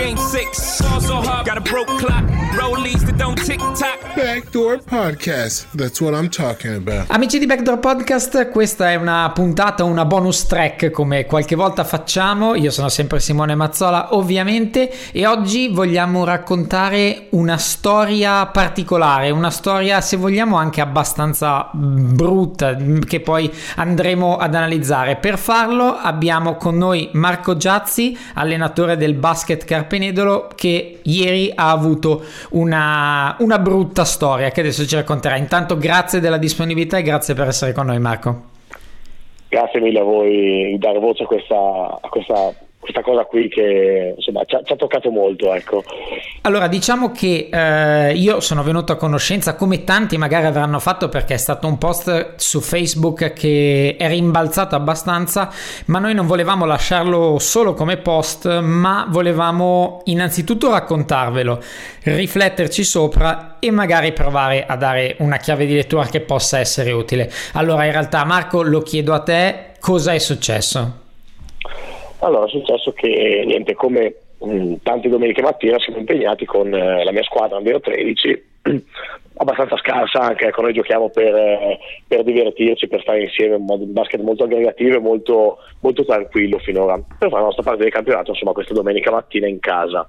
game six. Ball so hard, got a broke clock, rollies that don't tick tock. Backdoor Podcast. That's what I'm talking about. Amici di Backdoor Podcast, questa è una puntata, una bonus track come qualche volta facciamo. Io sono sempre Simone Mazzola, ovviamente, e oggi vogliamo raccontare una storia particolare, una storia, se vogliamo, anche abbastanza brutta, che poi andremo ad analizzare. Per farlo abbiamo con noi Marco Giazzi, allenatore del basket Carpenedolo, che ieri ha avuto una, una brutta storia che adesso ci racconterà. Intanto grazie della disponibilità e grazie per essere con noi Marco. Grazie mille a voi di dare voce a questa, a questa, questa cosa qui che insomma, ci, ha, ci ha toccato molto. Ecco. Allora, diciamo che eh, io sono venuto a conoscenza, come tanti magari avranno fatto, perché è stato un post su Facebook che è rimbalzato abbastanza, ma noi non volevamo lasciarlo solo come post, ma volevamo innanzitutto raccontarvelo, rifletterci sopra e magari provare a dare una chiave di lettura che possa essere utile. Allora, in realtà, Marco, lo chiedo a te, cosa è successo? Allora, è successo che niente, come mh, tante domeniche mattina siamo impegnati con eh, la mia squadra Andrea 13, abbastanza scarsa anche, ecco, noi giochiamo per, eh, per, divertirci, per stare insieme, un basket molto aggregativo e molto, molto tranquillo finora, per fare la nostra parte del campionato, insomma, questa domenica mattina in casa.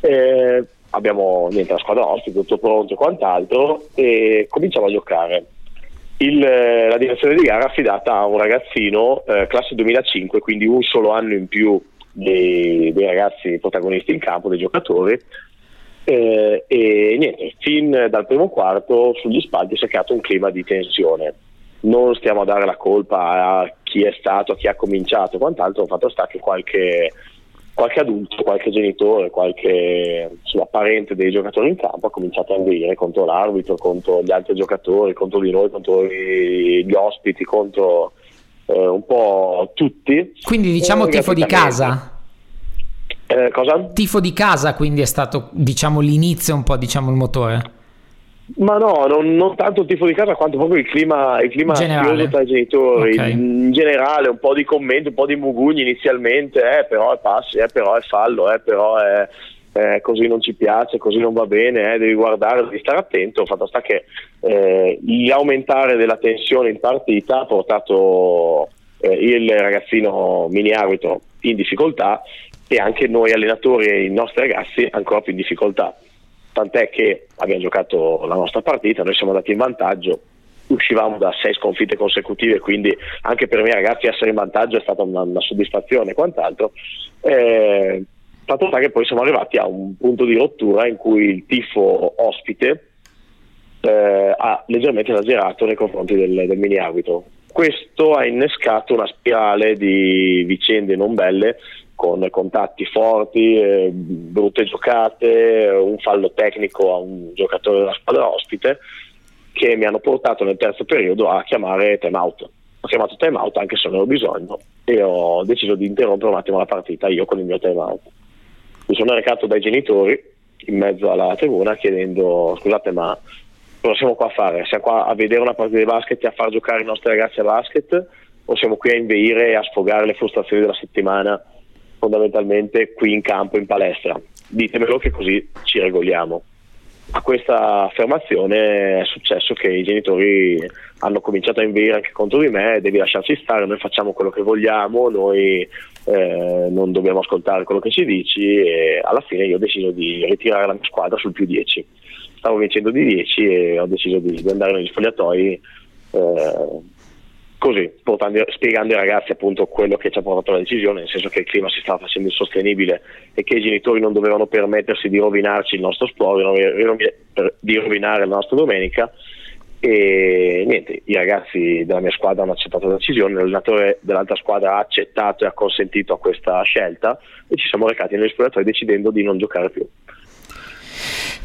Eh, abbiamo niente, la squadra ospite, tutto pronto e quant'altro, e cominciamo a giocare. Il, la direzione di gara affidata a un ragazzino eh, classe 2005, quindi un solo anno in più dei, dei ragazzi protagonisti in campo, dei giocatori. Eh, e niente, fin dal primo quarto sugli spalti si è creato un clima di tensione. Non stiamo a dare la colpa a chi è stato, a chi ha cominciato, quant'altro, il fatto sta che qualche qualche adulto, qualche genitore, qualche insomma, parente dei giocatori in campo ha cominciato a inveire contro l'arbitro, contro gli altri giocatori, contro di noi, contro gli ospiti, contro eh, un po' tutti. Quindi diciamo eh, tifo di casa? Eh, cosa? Tifo di casa quindi è stato diciamo l'inizio un po' diciamo il motore. Ma no, non, non, tanto il tifo di casa quanto proprio il clima, il clima ansioso tra i genitori. Okay. In generale, un po' di commenti, un po' di mugugni inizialmente, eh, però è passi, eh, però è fallo, eh, però è, eh, così non ci piace, così non va bene, eh, devi guardare, devi stare attento. Fatto sta che eh, l'aumentare della tensione in partita ha portato eh, il ragazzino mini arbitro in difficoltà e anche noi allenatori e i nostri ragazzi ancora più in difficoltà tant'è che abbiamo giocato la nostra partita, noi siamo andati in vantaggio, uscivamo da sei sconfitte consecutive, quindi anche per me ragazzi essere in vantaggio è stata una, una soddisfazione e quant'altro. Eh, fatto sta che poi siamo arrivati a un punto di rottura in cui il tifo ospite eh, ha leggermente esagerato nei confronti del, del mini arbitro. Questo ha innescato una spirale di vicende non belle con contatti forti, eh, brutte giocate, un fallo tecnico a un giocatore della squadra ospite che mi hanno portato nel terzo periodo a chiamare time out. Ho chiamato time out anche se non avevo bisogno e ho deciso di interrompere un attimo la partita io con il mio time out. Mi sono recato dai genitori in mezzo alla tribuna chiedendo scusate ma cosa siamo qua a fare? Siamo qua a vedere una partita di basket e a far giocare i nostri ragazzi a basket o siamo qui a inveire e a sfogare le frustrazioni della settimana fondamentalmente qui in campo, in palestra. Ditemelo che così ci regoliamo. A questa affermazione è successo che i genitori hanno cominciato a inveire anche contro di me, devi lasciarci stare, noi facciamo quello che vogliamo, noi eh, non dobbiamo ascoltare quello che ci dici e alla fine io ho deciso di ritirare la mia squadra sul più 10. Stavo vincendo di 10 e ho deciso di, di andare negli spogliatoi eh, così, portando, spiegando ai ragazzi appunto quello che ci ha portato alla decisione, nel senso che il clima si stava facendo insostenibile e che i genitori non dovevano permettersi di rovinarci il nostro sport, di rovinare la nostra domenica e niente, i ragazzi della mia squadra hanno accettato la decisione, l'allenatore dell'altra squadra ha accettato e ha consentito a questa scelta e ci siamo recati negli spogliatoi decidendo di non giocare più.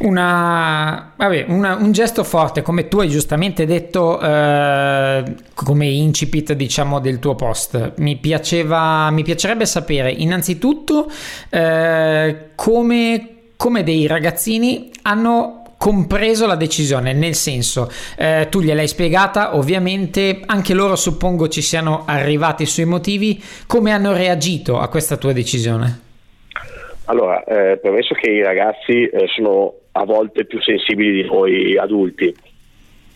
Una, vabbè, una, un gesto forte, come tu hai giustamente detto, eh, come incipit diciamo del tuo post. Mi, piaceva, mi piacerebbe sapere innanzitutto eh, come, come dei ragazzini hanno compreso la decisione, nel senso eh, tu gliel'hai spiegata, ovviamente anche loro suppongo ci siano arrivati sui motivi, come hanno reagito a questa tua decisione? Allora, eh, premesso che i ragazzi eh, sono a volte più sensibili di noi adulti,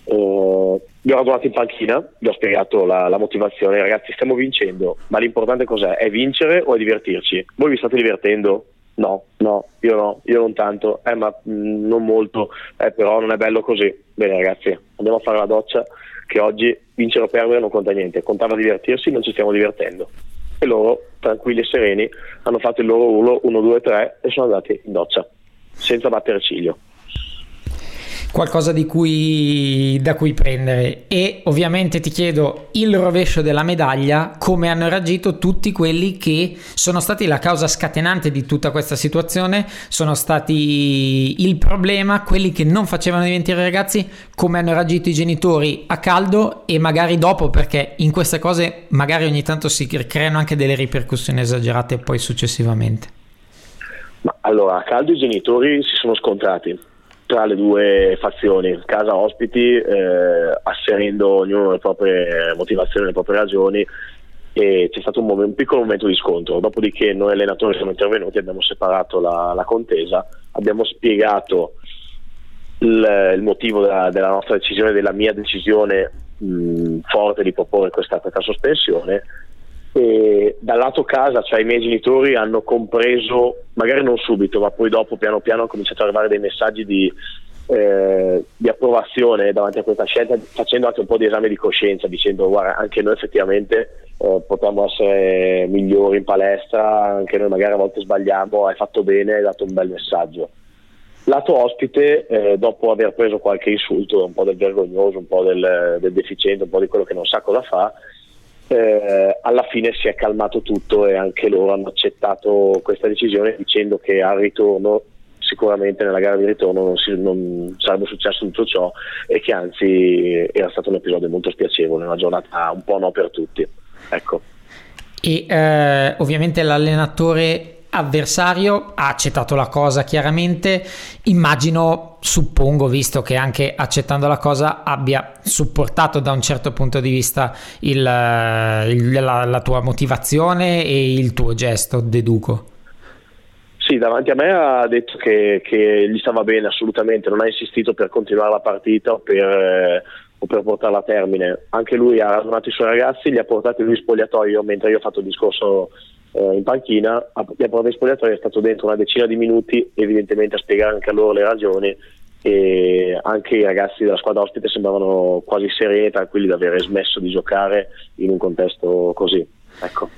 eh, mi ho radunato in panchina, gli ho spiegato la, la, motivazione, ragazzi stiamo vincendo, ma l'importante cos'è? È vincere o è divertirci? Voi vi state divertendo? No, no, io no, io non tanto, eh, ma mh, mm, non molto, eh, però non è bello così. Bene ragazzi, andiamo a fare la doccia che oggi vincere o perdere non conta niente, contava divertirsi, non ci stiamo divertendo. E loro, tranquilli e sereni, hanno fatto il loro urlo 1, 2, 3 e sono andati in doccia, senza battere ciglio. Qualcosa cui, da cui prendere. E ovviamente ti chiedo il rovescio della medaglia come hanno reagito tutti quelli che sono stati la causa scatenante di tutta questa situazione sono stati il problema quelli che non facevano diventare ragazzi come hanno reagito i genitori a caldo e magari dopo perché in queste cose magari ogni tanto si creano anche delle ripercussioni esagerate poi successivamente ma allora a caldo i genitori si sono scontrati tra le due fazioni, casa ospiti, eh, asserendo ognuno le proprie motivazioni, le proprie ragioni e c'è stato un, momento, un, piccolo momento di scontro, dopodiché noi allenatori siamo intervenuti, abbiamo separato la, la contesa, abbiamo spiegato il, il motivo della, della, nostra decisione, della mia decisione mh, forte di proporre questa, questa sospensione e dal lato casa, cioè i miei genitori hanno compreso, magari non subito, ma poi dopo piano piano hanno cominciato ad arrivare dei messaggi di, eh, di approvazione davanti a questa scelta, facendo anche un po' di esame di coscienza, dicendo guarda anche noi effettivamente eh, potremmo essere migliori in palestra, anche noi magari a volte sbagliamo, hai fatto bene, hai dato un bel messaggio. Lato ospite, eh, dopo aver preso qualche insulto, un po' del vergognoso, un po' del, del deficiente, un po' di quello che non sa cosa fa, eh, alla fine si è calmato tutto e anche loro hanno accettato questa decisione dicendo che al ritorno sicuramente nella gara di ritorno non, si, non, sarebbe successo tutto ciò e che anzi era stato un episodio molto spiacevole, una giornata un po' no per tutti. Ecco. E eh, ovviamente l'allenatore avversario ha accettato la cosa chiaramente. Immagino suppongo visto che anche accettando la cosa abbia supportato da un certo punto di vista il, il, la, la tua motivazione e il tuo gesto deduco. Sì, davanti a me ha detto che, che, gli stava bene assolutamente, non ha insistito per continuare la partita o per, eh, o per portarla a termine. Anche lui ha radunato i suoi ragazzi, li ha portati lui spogliatoio mentre io ho fatto il discorso eh, in panchina, a, a prova spogliatoio è stato dentro una decina di minuti, evidentemente a spiegare anche a loro le ragioni e anche i ragazzi della squadra ospite sembravano quasi sereni e tranquilli di aver smesso di giocare in un contesto così. Ecco.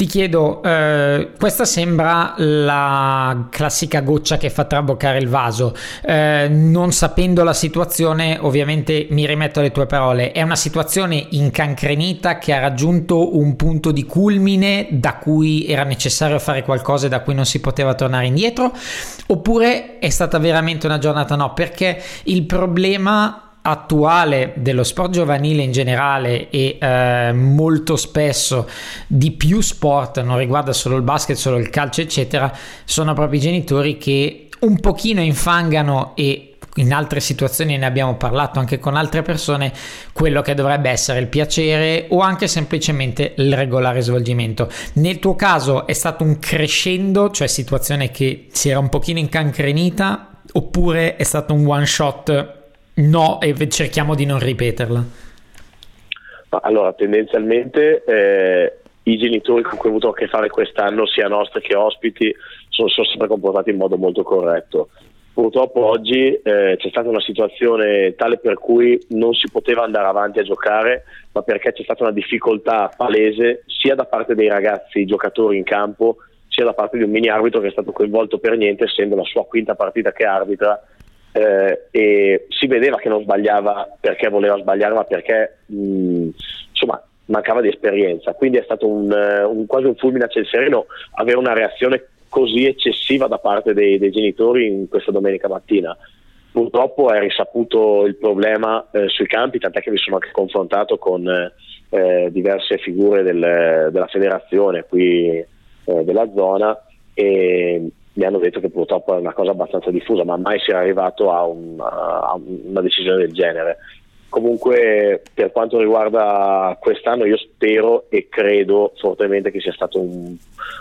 Ti chiedo, eh, questa sembra la classica goccia che fa traboccare il vaso. Eh, non sapendo la situazione, ovviamente mi rimetto alle tue parole. È una situazione incancrenita che ha raggiunto un punto di culmine da cui era necessario fare qualcosa e da cui non si poteva tornare indietro? Oppure è stata veramente una giornata no? Perché il problema attuale dello sport giovanile in generale e eh, molto spesso di più sport, non riguarda solo il basket, solo il calcio, eccetera, sono proprio i genitori che un pochino infangano e in altre situazioni ne abbiamo parlato anche con altre persone, quello che dovrebbe essere il piacere o anche semplicemente il regolare svolgimento. Nel tuo caso è stato un crescendo, cioè situazione che si era un pochino incancrenita, oppure è stato un one shot no e cerchiamo di non ripeterla? Allora, tendenzialmente eh, i genitori con cui ho avuto a che fare quest'anno, sia nostri che ospiti, sono, sono sempre comportati in modo molto corretto. Purtroppo oggi eh, c'è stata una situazione tale per cui non si poteva andare avanti a giocare, ma perché c'è stata una difficoltà palese sia da parte dei ragazzi giocatori in campo, sia da parte di un mini arbitro che è stato coinvolto per niente, essendo la sua quinta partita che arbitra eh, e si vedeva che non sbagliava perché voleva sbagliare ma perché mh, insomma mancava di esperienza. Quindi è stato un, un, quasi un fulmine a ciel sereno avere una reazione così eccessiva da parte dei, dei genitori in questa domenica mattina. Purtroppo è risaputo il problema eh, sui campi tant'è che mi sono anche confrontato con eh, diverse figure del, della federazione qui eh, della zona e mi hanno detto che purtroppo è una cosa abbastanza diffusa, ma mai si è arrivato a, un, a una decisione del genere. Comunque, per quanto riguarda quest'anno, io spero e credo fortemente che sia stato un,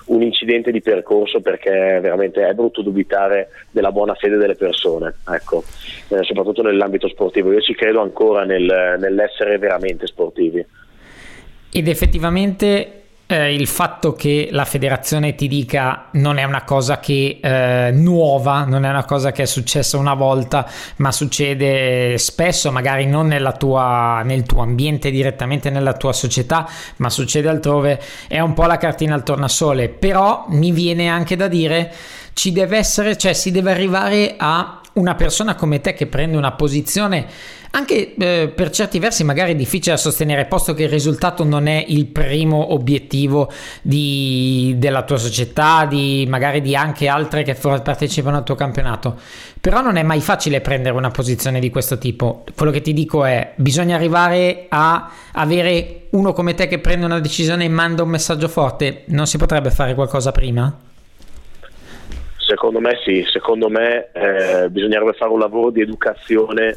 un, incidente di percorso perché veramente è brutto dubitare della buona fede delle persone, ecco, eh, soprattutto nell'ambito sportivo. Io ci credo ancora nel, nell'essere veramente sportivi. Ed effettivamente eh, il fatto che la federazione ti dica non è una cosa che eh, nuova, non è una cosa che è successa una volta, ma succede spesso, magari non tua, nel tuo ambiente direttamente nella tua società, ma succede altrove, è un po' la cartina al tornasole. Però mi viene anche da dire ci deve essere, cioè si deve arrivare a una persona come te che prende una posizione anche eh, per certi versi magari difficile da sostenere, posto che il risultato non è il primo obiettivo di, della tua società, di magari di anche altre che partecipano al tuo campionato. Però non è mai facile prendere una posizione di questo tipo. Quello che ti dico è: bisogna arrivare a avere uno come te che prende una decisione e manda un messaggio forte. Non si potrebbe fare qualcosa prima? Secondo me sì, secondo me eh, bisognerebbe fare un lavoro di educazione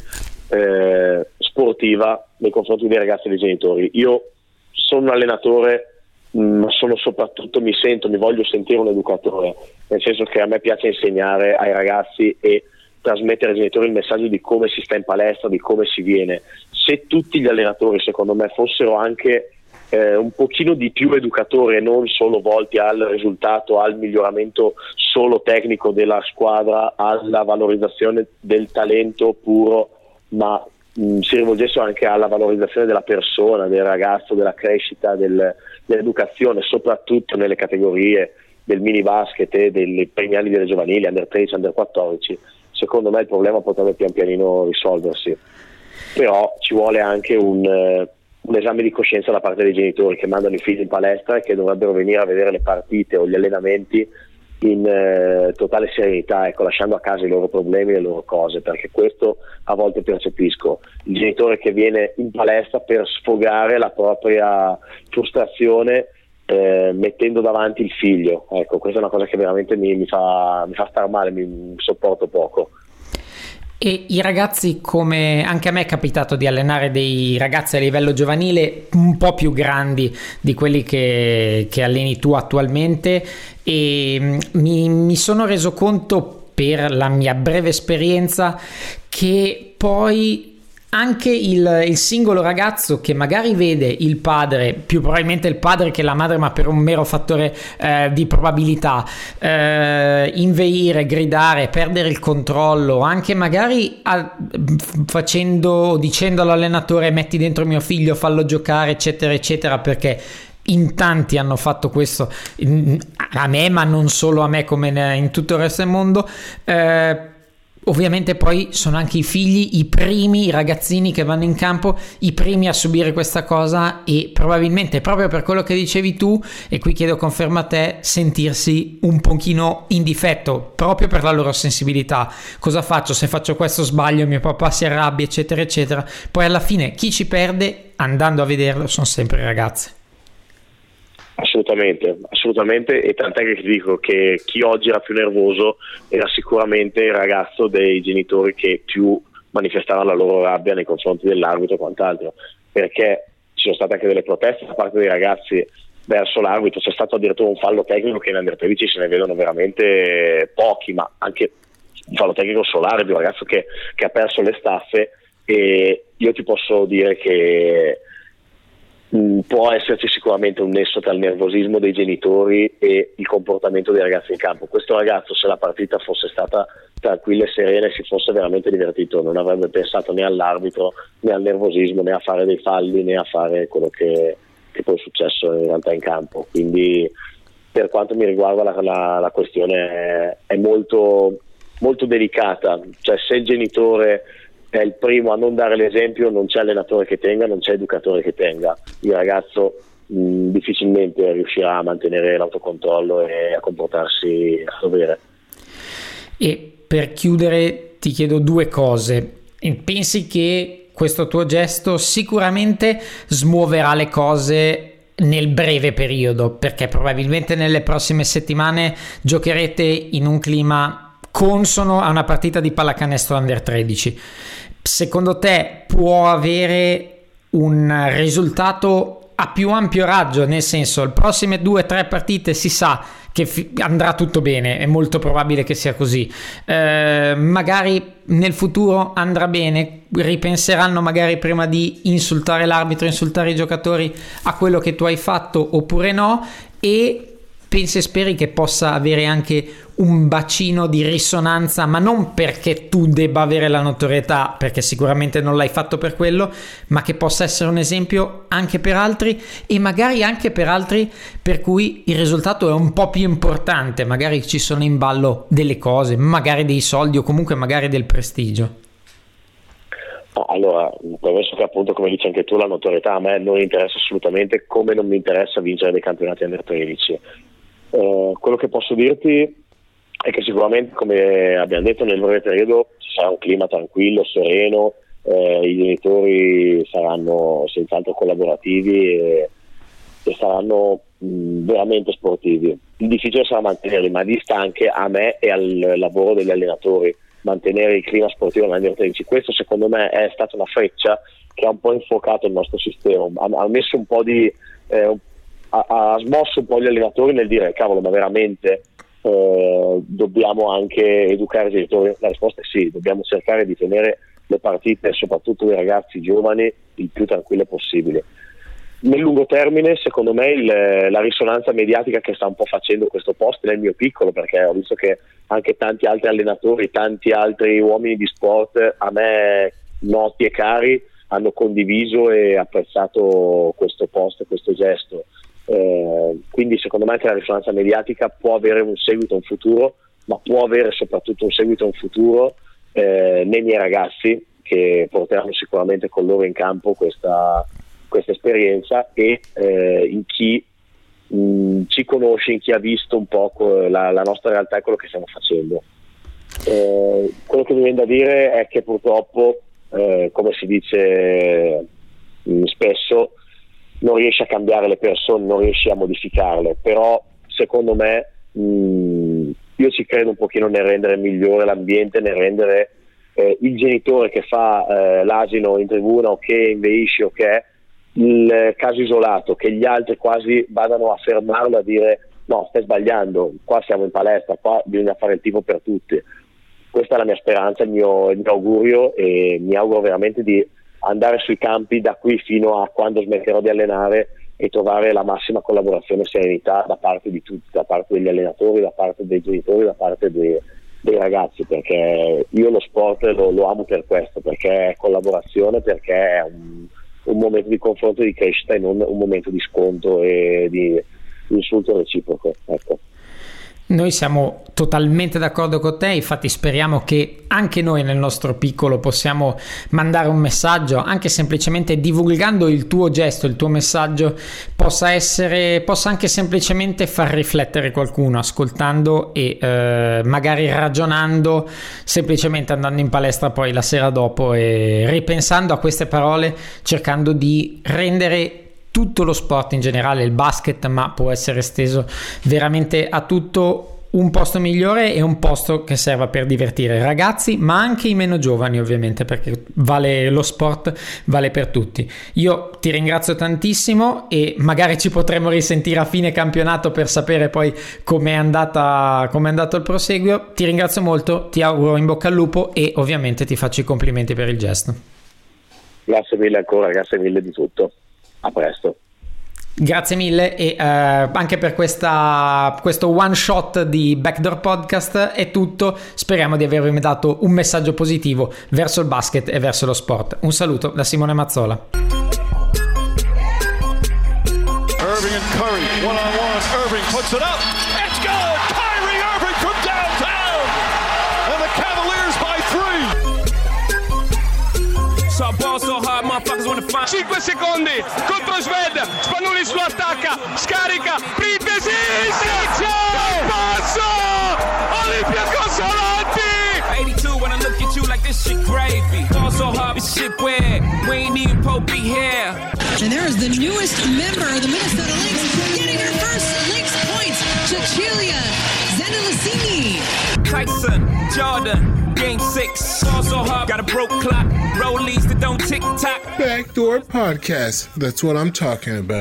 eh, sportiva nei confronti dei ragazzi e dei genitori. Io sono un allenatore, ma sono soprattutto, mi sento, mi voglio sentire un educatore, nel senso che a me piace insegnare ai ragazzi e trasmettere ai genitori il messaggio di come si sta in palestra, di come si viene. Se tutti gli allenatori, secondo me, fossero anche eh, un pochino di più educatori e non solo volti al risultato, al miglioramento solo tecnico della squadra, alla valorizzazione del talento puro, ma mh, si rivolgessero anche alla valorizzazione della persona, del ragazzo, della crescita, del, dell'educazione, soprattutto nelle categorie del mini basket e dei primi anni delle giovanili, under 13, under 14. Secondo me il problema potrebbe pian pianino risolversi, però ci vuole anche un, uh, un esame di coscienza da parte dei genitori che mandano i figli in palestra e che dovrebbero venire a vedere le partite o gli allenamenti in eh, totale serenità, ecco, lasciando a casa i loro problemi e le loro cose, perché questo a volte percepisco. Il genitore che viene in palestra per sfogare la propria frustrazione eh, mettendo davanti il figlio. Ecco, questa è una cosa che veramente mi, mi, fa, mi fa star male, mi sopporto poco. E i ragazzi, come anche a me è capitato di allenare dei ragazzi a livello giovanile un po' più grandi di quelli che, che alleni tu attualmente, e mm, mi, mi sono reso conto per la mia breve esperienza che poi anche il, il, singolo ragazzo che magari vede il padre, più probabilmente il padre che la madre, ma per un mero fattore eh, di probabilità, eh, inveire, gridare, perdere il controllo, anche magari a, facendo, dicendo all'allenatore metti dentro mio figlio, fallo giocare, eccetera, eccetera, perché in tanti hanno fatto questo a me ma non solo a me come in tutto il resto del mondo eh, Ovviamente poi sono anche i figli, i primi, i ragazzini che vanno in campo, i primi a subire questa cosa e probabilmente proprio per quello che dicevi tu, e qui chiedo conferma a te, sentirsi un pochino in difetto, proprio per la loro sensibilità. Cosa faccio se faccio questo sbaglio, mio papà si arrabbia, eccetera, eccetera. Poi alla fine chi ci perde andando a vederlo sono sempre i ragazzi. Assolutamente, assolutamente, e tant'è che ti dico che chi oggi era più nervoso era sicuramente il ragazzo dei genitori che più manifestavano la loro rabbia nei confronti dell'arbitro e quant'altro, perché ci sono state anche delle proteste da parte dei ragazzi verso l'arbitro, c'è stato addirittura un fallo tecnico che in Under 13 se ne vedono veramente pochi, ma anche un fallo tecnico solare di un ragazzo che, che ha perso le staffe e io ti posso dire che Mm, può esserci sicuramente un nesso tra il nervosismo dei genitori e il comportamento dei ragazzi in campo. Questo ragazzo, se la partita fosse stata tranquilla e serena e si fosse veramente divertito, non avrebbe pensato né all'arbitro né al nervosismo né a fare dei falli né a fare quello che, che poi è successo in realtà in campo. Quindi per quanto mi riguarda la, la, la questione è, è molto molto delicata, cioè se il genitore è il primo a non dare l'esempio non c'è allenatore che tenga, non c'è educatore che tenga, il ragazzo mh, difficilmente riuscirà a mantenere l'autocontrollo e a comportarsi a dovere. E per chiudere ti chiedo due cose, pensi che questo tuo gesto sicuramente smuoverà le cose nel breve periodo, perché probabilmente nelle prossime settimane giocherete in un clima consono a una partita di pallacanestro under 13. Secondo te può avere un risultato a più ampio raggio, nel senso, le prossime due o tre partite si sa che fi- andrà tutto bene, è molto probabile che sia così. Eh, magari nel futuro andrà bene, ripenseranno magari prima di insultare l'arbitro, insultare i giocatori a quello che tu hai fatto oppure no e pensi e speri che possa avere anche un bacino di risonanza, ma non perché tu debba avere la notorietà, perché sicuramente non l'hai fatto per quello, ma che possa essere un esempio anche per altri e magari anche per altri per cui il risultato è un po' più importante, magari ci sono in ballo delle cose, magari dei soldi o comunque magari del prestigio. Allora, premesso che appunto come dici anche tu la notorietà a me non interessa assolutamente come non mi interessa vincere dei campionati under 13 eh, quello che posso dirti è che sicuramente, come abbiamo detto, nel breve periodo ci sarà un clima tranquillo, sereno, eh, i genitori saranno senz'altro collaborativi e, e saranno mh, veramente sportivi. Il difficile sarà mantenerli, ma dista anche a me e al lavoro degli allenatori mantenere il clima sportivo nell'Under 13. Questo secondo me è stata una freccia che ha un po' infuocato il nostro sistema, ha, ha messo un po' di, eh, ha, ha, smosso un po' gli allenatori nel dire cavolo ma veramente eh, dobbiamo anche educare i genitori la risposta è sì dobbiamo cercare di tenere le partite soprattutto dei ragazzi giovani il più tranquille possibile nel lungo termine secondo me il, la risonanza mediatica che sta un po' facendo questo post nel mio piccolo perché ho visto che anche tanti altri allenatori tanti altri uomini di sport a me noti e cari hanno condiviso e apprezzato questo post, questo gesto. Eh, quindi secondo me anche la risonanza mediatica può avere un seguito, un futuro, ma può avere soprattutto un seguito, un futuro eh, nei miei ragazzi che porteranno sicuramente con loro in campo questa, questa esperienza e eh, in chi mh, mm, ci conosce, in chi ha visto un po' la, la, nostra realtà e quello che stiamo facendo. Eh, quello che mi viene da dire è che purtroppo, eh, come si dice mh, mm, spesso, non riesci a cambiare le persone, non riesci a modificarle, però secondo me mh, io ci credo un pochino nel rendere migliore l'ambiente, nel rendere eh, il genitore che fa eh, l'asino in tribuna o che inveisce o che è il caso isolato, che gli altri quasi vadano a fermarlo a dire no, stai sbagliando, qua siamo in palestra, qua bisogna fare il tifo per tutti. Questa è la mia speranza, il mio, il mio augurio e mi auguro veramente di andare sui campi da qui fino a quando smetterò di allenare e trovare la massima collaborazione e serenità da parte di tutti, da parte degli allenatori, da parte dei genitori, da parte dei, dei ragazzi, perché io lo sport lo, lo, amo per questo, perché è collaborazione, perché è un, un momento di confronto e di crescita e non un momento di scontro e di insulto reciproco. Ecco. Noi siamo totalmente d'accordo con te, infatti speriamo che anche noi nel nostro piccolo possiamo mandare un messaggio, anche semplicemente divulgando il tuo gesto, il tuo messaggio possa essere, possa anche semplicemente far riflettere qualcuno, ascoltando e eh, magari ragionando, semplicemente andando in palestra poi la sera dopo e ripensando a queste parole, cercando di rendere tutto lo sport in generale, il basket, ma può essere esteso veramente a tutto un posto migliore e un posto che serva per divertire i ragazzi, ma anche i meno giovani, ovviamente, perché vale lo sport, vale per tutti. Io ti ringrazio tantissimo e magari ci potremo risentire a fine campionato per sapere poi com'è, andata, com'è andato il proseguio. Ti ringrazio molto, ti auguro in bocca al lupo e ovviamente ti faccio i complimenti per il gesto. Grazie mille ancora, grazie mille di tutto a presto. Grazie mille e uh, anche per questa, questo one shot di Backdoor Podcast è tutto. Speriamo di avervi dato un messaggio positivo verso il basket e verso lo sport. Un saluto da Simone Mazzola. Irving and Curry, one on one. Irving puts it up. 5 secondi contro Sved. Spanulis lo attacca. Scarica. Printesi. Passo. Olympiacos avanti. 82 when I look at you like this shit gravy. Ball so hard, this shit weird. We ain't even Pope be here. And there is the newest member of the Minnesota Lynx getting her first Lynx points. Cecilia Zendelicini. Tyson, Jordan, game six. Ball so hard, got a broke clock. Rollies that don't tick tock. Backdoor podcast. That's what I'm talking about.